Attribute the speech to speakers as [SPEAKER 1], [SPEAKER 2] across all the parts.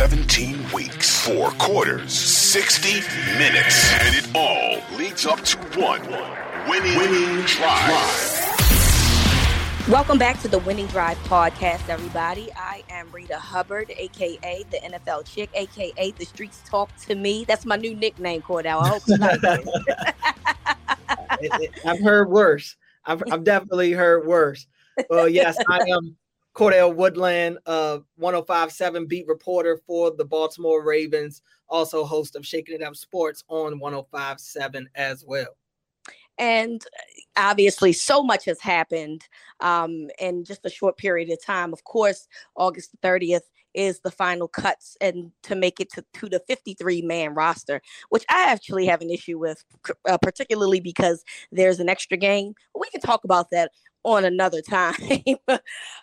[SPEAKER 1] 17 weeks, four quarters, 60 minutes, and it all leads up to one winning, winning drive.
[SPEAKER 2] Welcome back to the Winning Drive podcast, everybody. I am Rita Hubbard, aka the NFL chick, aka the streets talk to me. That's my new nickname, Cordell. I hope you like it.
[SPEAKER 3] It- it- I've heard worse. I've, I've definitely heard worse. Well, yes, I am Cordell Woodland, uh, 1057 beat reporter for the Baltimore Ravens, also host of Shaking It Up Sports on 1057 as well.
[SPEAKER 2] and obviously so much has happened um, in just a short period of time of course august 30th is the final cuts and to make it to, to the 53 man roster which i actually have an issue with uh, particularly because there's an extra game we can talk about that on another time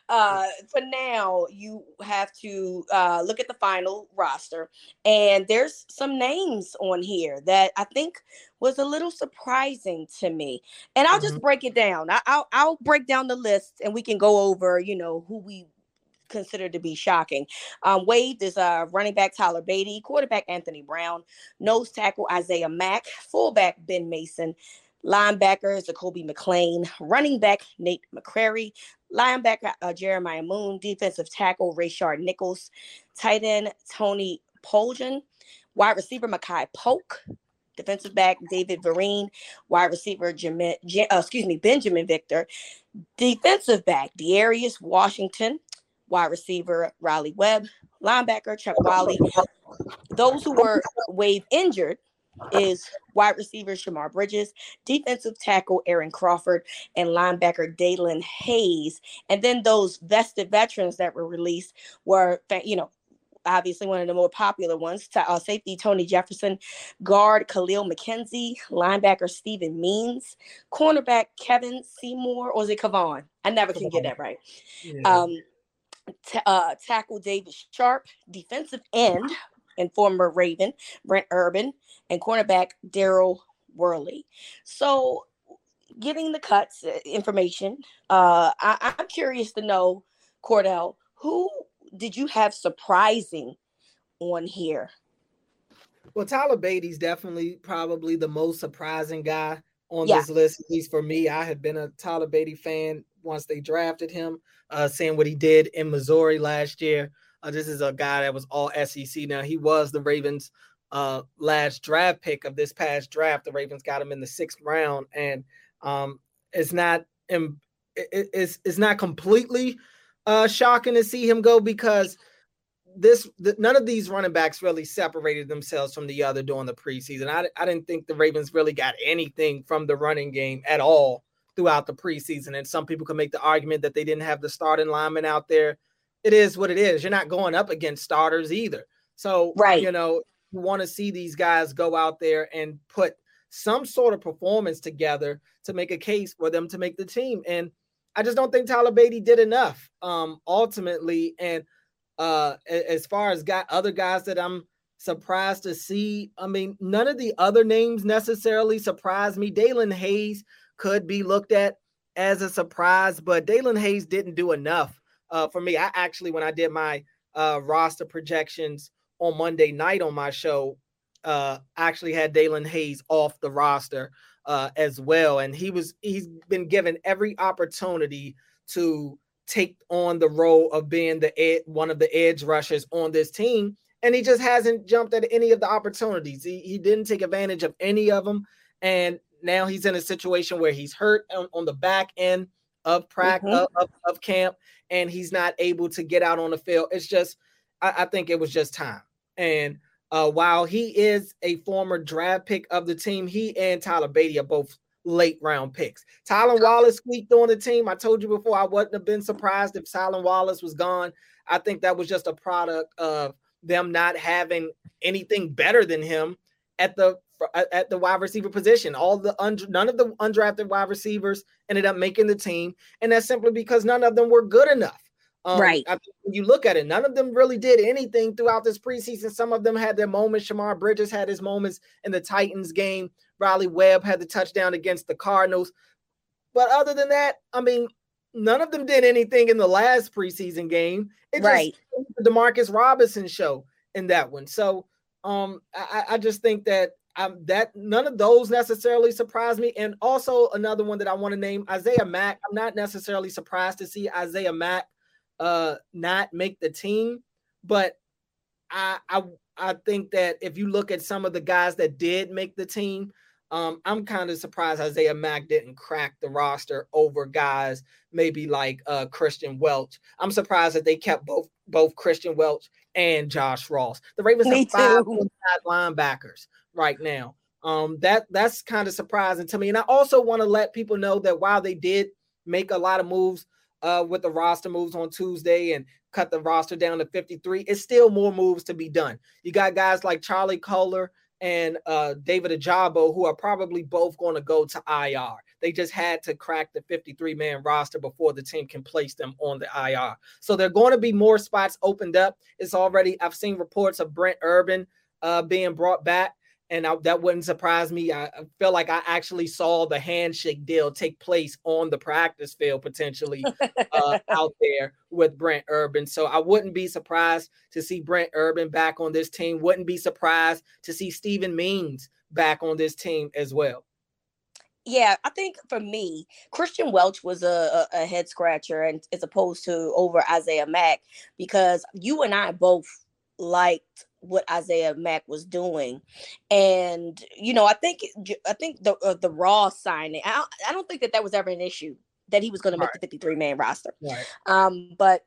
[SPEAKER 2] uh, for now you have to uh, look at the final roster and there's some names on here that i think was a little surprising to me. And I'll just break it down. I, I'll I'll break down the list, and we can go over, you know, who we consider to be shocking. Um, Wade is uh, running back Tyler Badie, quarterback Anthony Brown, nose tackle Isaiah Mack, fullback Ben Mason, linebacker Jacoby McLean, running back Nate McCrary, linebacker uh, Jeremiah Moon, defensive tackle Rayshad Nichols, tight end Tony Poljan, wide receiver Makai Polk, defensive back David Vereen, wide receiver uh, excuse me Binjimen Victor, defensive back Ardarius Washington, wide receiver Raleigh Webb, linebacker Chuck Wiley. Those who were wave injured is wide receiver Shemar Bridges, defensive tackle Aaron Crawford, and linebacker Daelin Hayes. And then those vested veterans that were released were, you know, obviously one of the more popular ones. Ta- Uh, safety Tony Jefferson, guard Kahlil McKenzie, linebacker Steven Means, cornerback Kevin Seymour, or is it Kavon? I never can get that right. Um, ta- uh, tackle David Sharpe, defensive end and former Raven Brent Urban, and cornerback Daryl Worley. So, getting the cuts uh, information, uh, I- I'm curious to know, Cordell, who did you have surprising on here?
[SPEAKER 3] Well, Tyler Badie's definitely probably the most surprising guy on
[SPEAKER 2] Yeah.
[SPEAKER 3] this list, at least for me. I had been a Tyler Badie fan once they drafted him, uh, seeing what he did in Missouri last year. Uh, this is a guy that was all SEC. Now, he was the Ravens' uh, last draft pick of this past draft. The Ravens got him in the sixth round, and um, it's not it- it's, it's not completely uh, shocking to see him go because this the, none of these running backs really separated themselves from the other during the preseason. I, I didn't think the Ravens really got anything from the running game at all throughout the preseason. And some people can make the argument that they didn't have the starting lineman out there. It is what it is. You're not going up against starters either. So,
[SPEAKER 2] Right.
[SPEAKER 3] you know, you want to see these guys go out there and put some sort of performance together to make a case for them to make the team. And I just don't think Tyler Badie did enough um, ultimately. And uh, as far as got other guys that I'm surprised to see, I mean, none of the other names necessarily surprised me. Daelin Hayes could be looked at as a surprise, but Daelin Hayes didn't do enough uh, for me. I actually, when I did my uh, roster projections on Monday night on my show, uh, actually had Daelin Hayes off the roster uh, as well, and he was he's been given every opportunity to take on the role of being the ed, one of the edge rushers on this team, and he just hasn't jumped at any of the opportunities. He he didn't take advantage of any of them, and now he's in a situation where he's hurt on, on the back end of practice mm-hmm. of, of, camp, and he's not able to get out on the field. It's just I, I think it was just time, and uh, while he is a former draft pick of the team, he and Tyler Badie are both late round picks. Tylan Wallace squeaked on the team. I told you before I wouldn't have been surprised if Tylan Wallace was gone. I think that was just a product of them not having anything better than him at the at the wide receiver position. All the none of the undrafted wide receivers ended up making the team, and that's simply because none of them were good enough.
[SPEAKER 2] Um, right.
[SPEAKER 3] I when you look at it, none of them really did anything throughout this preseason. Some of them had their moments. Shemar Bridges had his moments in the Titans game. Raleigh Webb had the touchdown against the Cardinals. But other than that, I mean, none of them did anything in the last preseason game. It
[SPEAKER 2] right.
[SPEAKER 3] the Demarcus Robinson show in that one. So um, I, I just think that um, that none of those necessarily surprised me. And also another one that I want to name, Isaiah Mack. I'm not necessarily surprised to see Isaiah Mack uh not make the team, but I I I think that if you look at some of the guys that did make the team, um, I'm kind of surprised Isaiah Mack didn't crack the roster over guys maybe like uh, Kristian Welch. I'm surprised that they kept both both Kristian Welch and Josh Ross. The Ravens Me have five inside linebackers right now. Um, that that's kind of surprising to me. And I also want to let people know that while they did make a lot of moves uh, with the roster moves on Tuesday and cut the roster down to 53. It's still more moves to be done. You got guys like Charlie Kolar and uh, David Ojabo, who are probably both going to go to IR. They just had to crack the 53 man roster before the team can place them on the IR. So there are going to be more spots opened up. It's already, I've seen reports of Brent Urban uh, being brought back and I, that wouldn't surprise me. I, I feel like I actually saw the handshake deal take place on the practice field potentially uh, out there with Brent Urban. So I wouldn't be surprised to see Brent Urban back on this team. Wouldn't be surprised to see Steven Means back on this team as well.
[SPEAKER 2] Yeah, I think for me, Kristian Welch was a, a, a head scratcher, and as opposed to over Isaiah Mack, because you and I both liked what Isaiah Mack was doing, and you know, I think I think the uh, the Raw signing, I don't, I don't think that that was ever an issue that he was going to make right. the 53 man roster. Right. Um, but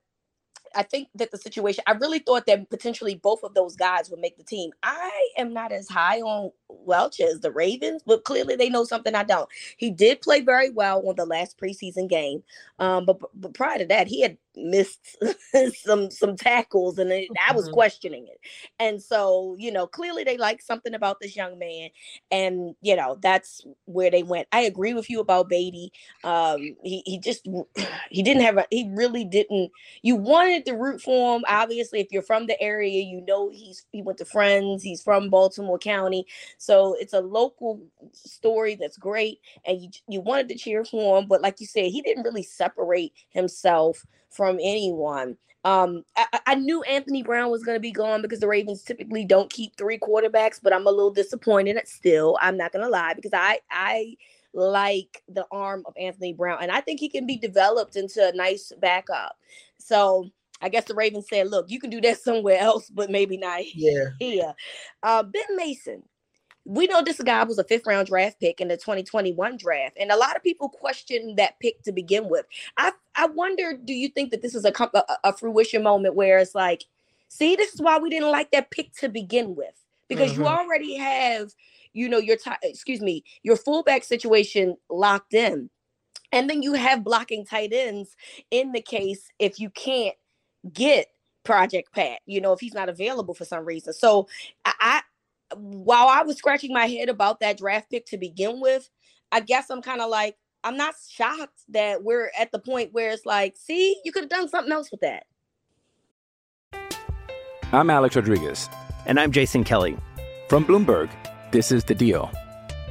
[SPEAKER 2] I think that the situation, I really thought that potentially both of those guys would make the team. I am not as high on Welch as the Ravens, but clearly they know something I don't. He did play very well on the last preseason game, um, but, but prior to that, he had missed some some tackles, and it, I was mm-hmm. questioning it. And so, you know, clearly they like something about this young man, and you know that's where they went. I agree with you about Badie. Um, he he just he didn't have a he really didn't. You wanted to root for him, obviously. If you're from the area, you know he's he went to Friends. He's from Baltimore County, so it's a local story that's great, and you you wanted to cheer for him. But like you said, he didn't really separate himself from anyone. Um, I, I knew Anthony Brown was going to be gone because the Ravens typically don't keep three quarterbacks, but I'm a little disappointed. Still, I'm not going to lie because I I like the arm of Anthony Brown, and I think he can be developed into a nice backup. So I guess the Ravens said, "Look, you can do that somewhere else, but maybe not
[SPEAKER 3] yeah.
[SPEAKER 2] here." Uh, ben Mason, we know this guy was a fifth round draft pick in the 2021 draft, and a lot of people question that pick to begin with. I I wonder, do you think that this is a a, a fruition moment where it's like, see, this is why we didn't like that pick to begin with because mm-hmm. you already have, you know, your t- excuse me, your fullback situation locked in, and then you have blocking tight ends in the case if you can't get Project Pat, you know, if he's not available for some reason. So I, while I was scratching my head about that draft pick to begin with, I guess I'm kind of like, I'm not shocked that we're at the point where it's like, see, you could have done something else with that.
[SPEAKER 4] I'm Alex Rodriguez.
[SPEAKER 5] And I'm Jason Kelly.
[SPEAKER 4] From Bloomberg, this is The Deal.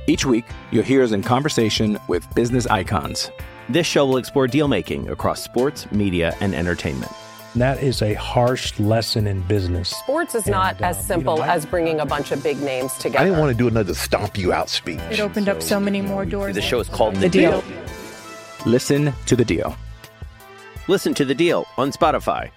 [SPEAKER 4] Each week, you'll hear us in conversation with business icons.
[SPEAKER 5] This show will explore deal making across sports, media, and entertainment.
[SPEAKER 6] That is a harsh lesson in business.
[SPEAKER 7] Sports is not as
[SPEAKER 6] um,
[SPEAKER 7] simple
[SPEAKER 6] you know, I-
[SPEAKER 7] as bringing a bunch of big names together.
[SPEAKER 8] I didn't want to do another stomp you out speech.
[SPEAKER 9] It opened up so many more doors.
[SPEAKER 5] The show is called The,
[SPEAKER 9] The Deal.
[SPEAKER 4] Listen to The Deal.
[SPEAKER 5] Listen to The Deal on Spotify.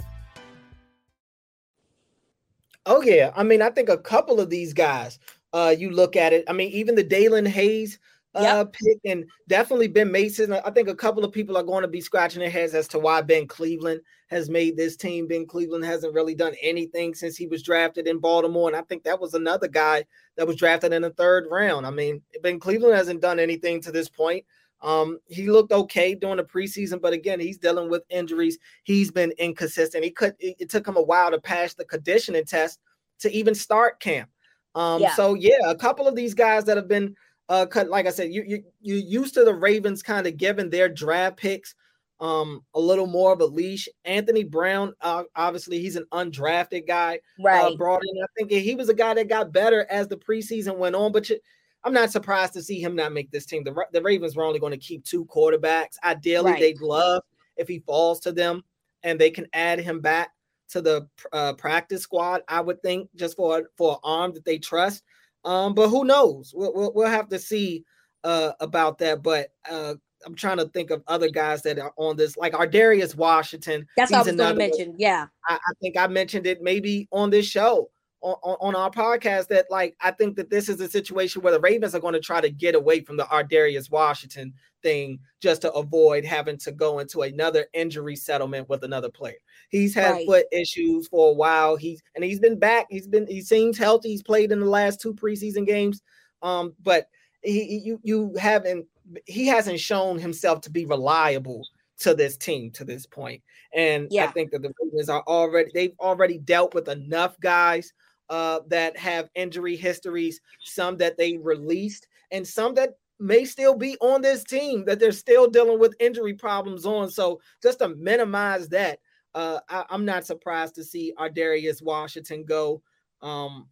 [SPEAKER 3] Oh yeah, I mean, I think a couple of these guys. Uh, you look at it. I mean, even the Daelin Hayes uh pick, and definitely Ben Mason. I think a couple of people are going to be scratching their heads as to why Ben Cleveland has made this team. Ben Cleveland hasn't really done anything since he was drafted in Baltimore, and I think that was another guy that was drafted in the third round. I mean, Ben Cleveland hasn't done anything to this point. Um, he looked okay during the preseason, but again, he's dealing with injuries. He's been inconsistent. He could it, it took him a while to pass the conditioning test to even start camp. Um,
[SPEAKER 2] Yeah.
[SPEAKER 3] so yeah, a couple of these guys that have been uh like I said, you you you used to the Ravens kind of giving their draft picks um a little more of a leash. Anthony Brown, uh, obviously, he's an undrafted guy uh,
[SPEAKER 2] Right.
[SPEAKER 3] brought in. I think he was a guy that got better as the preseason went on, but you, I'm not surprised to see him not make this team. The, the Ravens were only going to keep two quarterbacks. Ideally,
[SPEAKER 2] Right.
[SPEAKER 3] they'd love if he falls to them and they can add him back to the uh, practice squad. I would think just for for an arm that they trust. Um, but who knows? We'll, we'll, we'll have to see uh, about that. But uh, I'm trying to think of other guys that are on this, like Ardarius Washington.
[SPEAKER 2] That's what I was going to
[SPEAKER 3] one.
[SPEAKER 2] mention. Yeah.
[SPEAKER 3] I, I think I mentioned it maybe on this show on, on, our podcast that like I think that this is a situation where the Ravens are going to try to get away from the Ardarius Washington thing just to avoid having to go into another injury settlement with another player. He's had
[SPEAKER 2] Right.
[SPEAKER 3] foot issues for a while. He's and he's been back. He's been he seems healthy. He's played in the last two preseason games. Um, but he he- you you haven't he hasn't shown himself to be reliable to this team to this point. And I think that the Ravens are already they've already dealt with enough guys uh, that have injury histories, some that they released, and some that may still be on this team that they're still dealing with injury problems on. So just to minimize that, uh, I, I'm not surprised to see Ardarius Washington go. Um,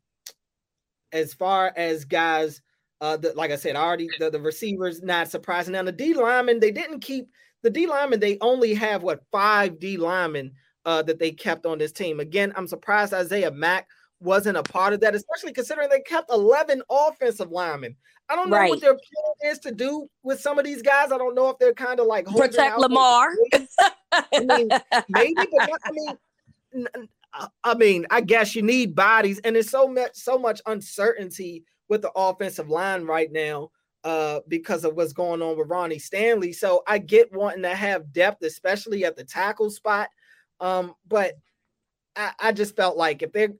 [SPEAKER 3] as far as guys, uh, the, like I said, already the, the receivers not surprising. Now the D linemen, they didn't keep the D linemen. They only have what five D linemen uh, that they kept on this team. Again, I'm surprised Isaiah Mack wasn't a part of that, especially considering they kept 11 offensive linemen. I don't know
[SPEAKER 2] Right.
[SPEAKER 3] what their plan is to do with some of these guys. I don't know if they're kind of like
[SPEAKER 2] Protect Lamar.
[SPEAKER 3] I mean, maybe, but not, I mean, I- I mean, I guess you need bodies, and there's so much, so much uncertainty with the offensive line right now uh, because of what's going on with Ronnie Stanley. So I get wanting to have depth, especially at the tackle spot. Um, but I, I just felt like if they're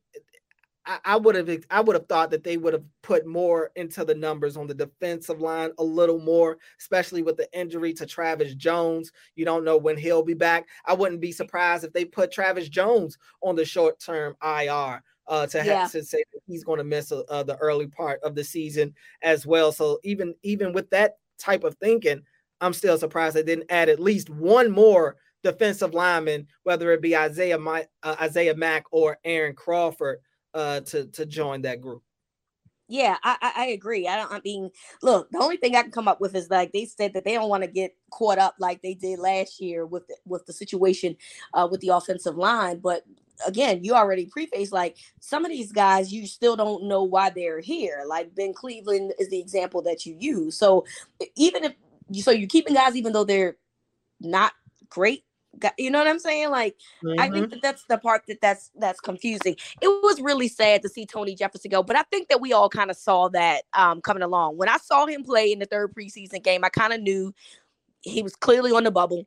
[SPEAKER 3] I, I would have I would have thought that they would have put more into the numbers on the defensive line a little more, especially with the injury to Travis Jones. You don't know when he'll be back. I wouldn't be surprised if they put Travis Jones on the short term IR uh, to
[SPEAKER 2] Yeah.
[SPEAKER 3] have to say that he's going to miss uh, uh, the early part of the season as well. So even even with that type of thinking, I'm still surprised they didn't add at least one more defensive lineman, whether it be Isaiah Mi- uh, Isaiah Mack or Aaron Crawford, uh, to to join that group.
[SPEAKER 2] Yeah, I, I agree. I don't. I mean, look, the only thing I can come up with is like they said that they don't want to get caught up like they did last year with the, with the situation uh, with the offensive line. But again, you already preface like some of these guys, you still don't know why they're here. Like Ben Cleveland is the example that you use. So even if you, so you're keeping guys even though they're not great. You know what I'm saying? Like I
[SPEAKER 3] Mm-hmm.
[SPEAKER 2] think that that's the part that that's that's confusing. It was really sad to see Tony Jefferson go, but I think that we all kind of saw that um, coming along. When I saw him play in the third preseason game, I kind of knew he was clearly on the bubble.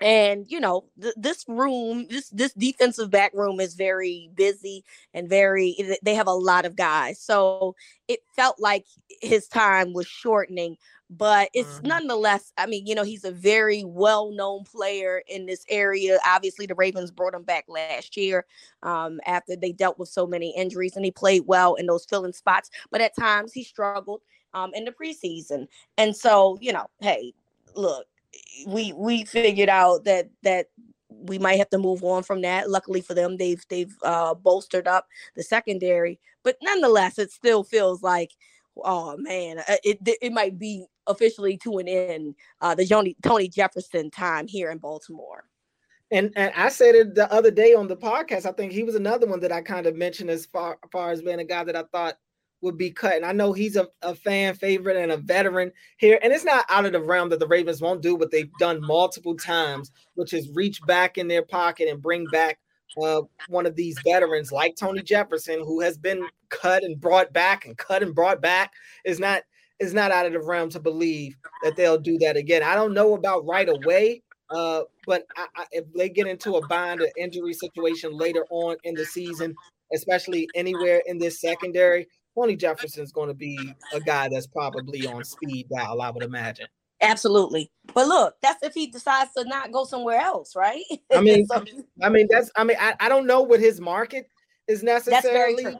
[SPEAKER 2] And you know, th- this room, this this defensive back room is very busy and very. They have a lot of guys, so it felt like his time was shortening. But it's
[SPEAKER 3] Mhm.
[SPEAKER 2] nonetheless. I mean, you know, he's a very well-known player in this area. Obviously, the Ravens brought him back last year um, after they dealt with so many injuries, and he played well in those filling spots. But at times, he struggled um, in the preseason. And so, you know, hey, look, we we figured out that that we might have to move on from that. Luckily for them, they've they've uh, bolstered up the secondary, but nonetheless, it still feels like, oh man, uh, it it might be officially to an end. Uh, the Tony Tony Jefferson time here in Baltimore.
[SPEAKER 3] And and I said it the other day on the podcast. I think he was another one that I kind of mentioned as far, as far as being a guy that I thought would be cut. And I know he's a, a fan favorite and a veteran here. And it's not out of the realm that the Ravens won't do what they've done multiple times, which is reach back in their pocket and bring back uh, one of these veterans like Tony Jefferson, who has been cut and brought back and cut and brought back, is not is not out of the realm to believe that they'll do that again. I don't know about right away, uh, but I, I, if they get into a bind or injury situation later on in the season, especially anywhere in this secondary, Tony Jefferson's going to be a guy that's probably on speed dial, I would imagine.
[SPEAKER 2] Absolutely. But look, that's if he decides to not go somewhere else, right?
[SPEAKER 3] I mean, so, I mean, that's I mean, I, I don't know what his market is necessarily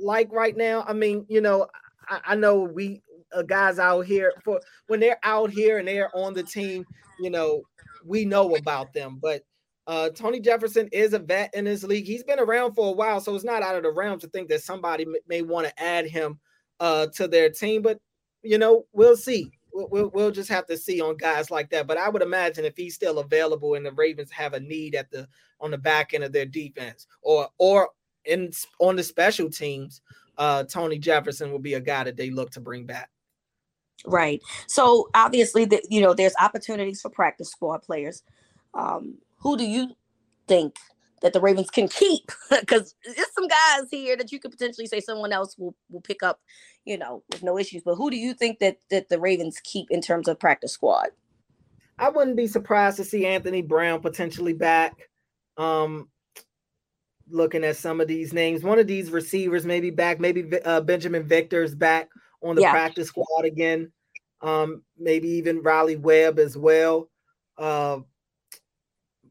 [SPEAKER 3] like right now. I mean, you know, I, I know we uh, guys out here for when they're out here and they're on the team, you know, we know about them, but uh, Tony Jefferson is a vet in this league. He's been around for a while, so it's not out of the realm to think that somebody m- may want to add him uh, to their team. But you know, we'll see. We'll, we'll, just have to see on guys like that. But I would imagine if he's still available and the Ravens have a need at the on the back end of their defense, or or in on the special teams, uh, Tony Jefferson will be a guy that they look to bring back.
[SPEAKER 2] Right. So obviously, the, you know, there's opportunities for practice squad players. Um, who do you think that the Ravens can keep? Because there's some guys here that you could potentially say someone else will will pick up, you know, with no issues. But who do you think that that the Ravens keep in terms of practice squad?
[SPEAKER 3] I wouldn't be surprised to see Anthony Brown potentially back. Um, looking at some of these names, one of these receivers maybe back, maybe uh, Binjimen Victor's back on the yeah. practice squad again. Um, maybe even Raleigh Webb as well. Uh,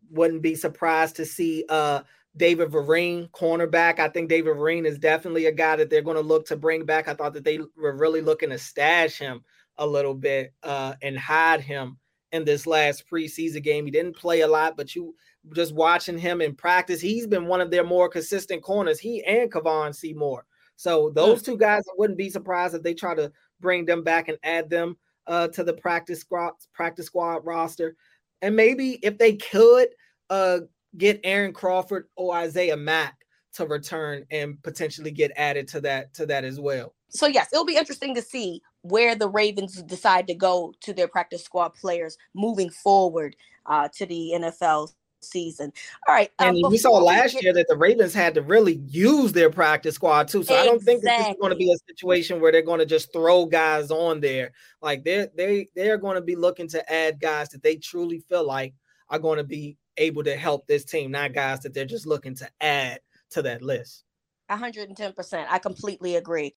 [SPEAKER 3] wouldn't be surprised to see uh David Vereen, cornerback. I think David Vereen is definitely a guy that they're going to look to bring back. I thought that they were really looking to stash him a little bit uh, and hide him in this last preseason game. He didn't play a lot, but you just watching him in practice, he's been one of their more consistent corners. He and Kevon Seymour. So those two guys, I wouldn't be surprised if they try to bring them back and add them uh, to the practice squad practice squad roster. And maybe if they could uh, get Aaron Crawford or Isaiah Mack to return and potentially get added to that to that as well.
[SPEAKER 2] So yes, it'll be interesting to see where the Ravens decide to go to their practice squad players moving forward uh, to the NFL season. All right.
[SPEAKER 3] Um, and we saw last get... year that the Ravens had to really use their practice squad too. So exactly. I don't think this is going to be a situation where they're going to just throw guys on there. Like they're they they're going to be looking to add guys that they truly feel like are going to be able to help this team, not guys that they're just looking to add to that list.
[SPEAKER 2] 110%. I completely agree.